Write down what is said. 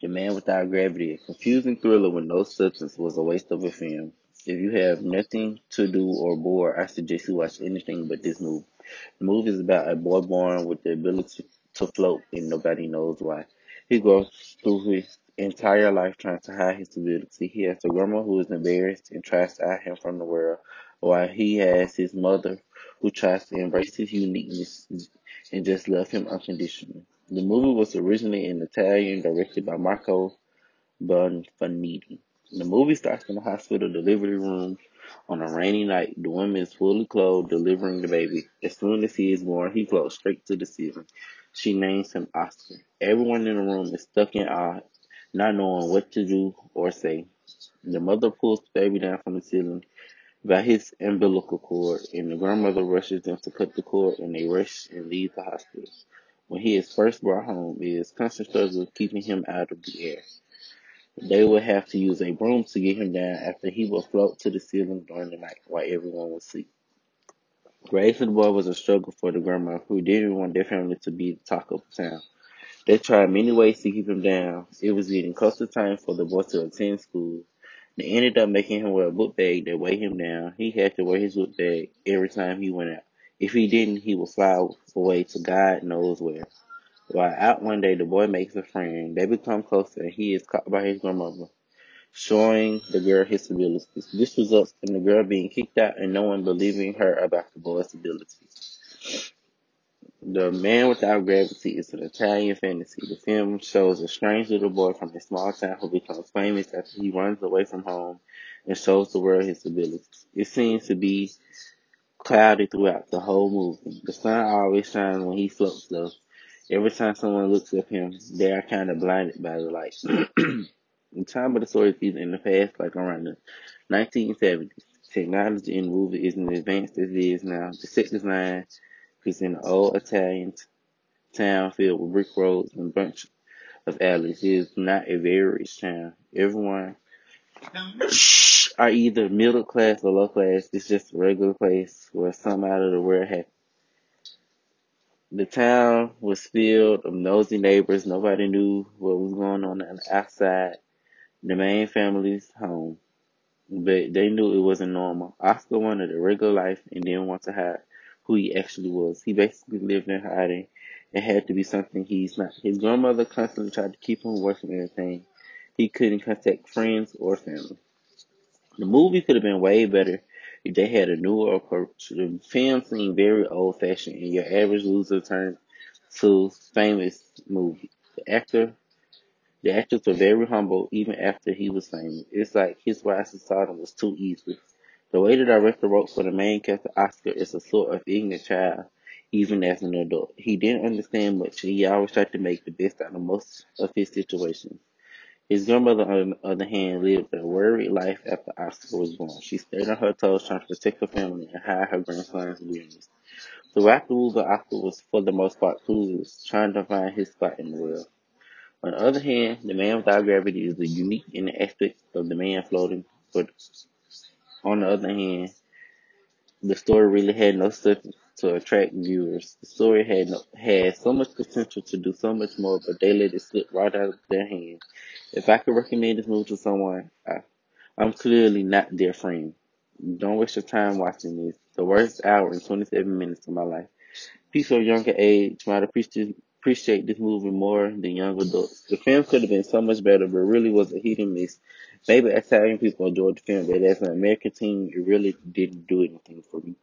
The Man Without Gravity, a confusing thriller with no substance, was a waste of a film. If you have nothing to do or bored, I suggest you watch anything but this movie. The movie is about a boy born with the ability to float and nobody knows why. He goes through his entire life trying to hide his ability. He has a grandma who is embarrassed and tries to hide him from the world, while he has his mother who tries to embrace his uniqueness and just love him unconditionally. The movie was originally in Italian, directed by Marco Bonfanti. The movie starts in a hospital delivery room on a rainy night. The woman is fully clothed, delivering the baby. As soon as he is born, he floats straight to the ceiling. She names him Oscar. Everyone in the room is stuck in awe, not knowing what to do or say. The mother pulls the baby down from the ceiling by his umbilical cord, and the grandmother rushes in to cut the cord, and they rush and leave the hospital. When he is first brought home, is constant struggle keeping him out of the air. They would have to use a broom to get him down after he would float to the ceiling during the night while everyone was asleep. Raising the boy was a struggle for the grandma, who didn't want their family to be the talk of the town. They tried many ways to keep him down. It was getting close to time for the boy to attend school. They ended up making him wear a book bag that weighed him down. He had to wear his book bag every time he went out. If he didn't, he would fly away to God knows where. While out one day, the boy makes a friend. They become closer, and he is caught by his grandmother, showing the girl his abilities. This results in the girl being kicked out and no one believing her about the boy's abilities. The Man Without Gravity is an Italian fantasy. The film shows a strange little boy from a small town who becomes famous after he runs away from home and shows the world his abilities. It seems to be cloudy throughout the whole movie. The sun always shines when he floats though. Every time someone looks at him, they are kind of blinded by the light. the time of the story is in the past, like around the 1970s. Technology in the movie isn't as advanced as it is now. The set design is in an old Italian town filled with brick roads and a bunch of alleys. It is not a very rich town. Everyone are either middle class or low class. It's just a regular place where some out of the world happens. The town was filled of nosy neighbors. Nobody knew what was going on on outside the main family's home, but they knew it wasn't normal. Oscar wanted a regular life and didn't want to hide who he actually was. He basically lived in hiding. It had to be something he's not. His grandmother constantly tried to keep him away from everything. He couldn't contact friends or family. The movie could have been way better if they had a newer approach. The film seemed very old fashioned and your average loser turned to famous movie. The actor the actors were very humble even after he was famous. It's like his rise to stardom was too easy. The way the director wrote for the main character Oscar is a sort of ignorant child, even as an adult. He didn't understand much. and He always tried to make the best out of most of his situations. His grandmother, on the other hand, lived a worried life after Oscar was born. She stayed on her toes trying to protect her family and hide her grandson's weirdness. Throughout the movie, Oscar was, for the most part, clueless, trying to find his spot in the world. On the other hand, The Man Without Gravity is unique in the aspect of the man floating, but on the other hand, the story really had no substance to attract viewers. The story had no, had so much potential to do so much more, but they let it slip right out of their hands. If I could recommend this movie to someone, I, I'm clearly not their friend. Don't waste your time watching this. The worst hour and 27 minutes of my life. People of younger age might appreciate appreciate this movie more than young adults. The film could have been so much better, but really was a hit and miss. Maybe Italian people enjoyed the film, but as an American team, it really didn't do anything for me.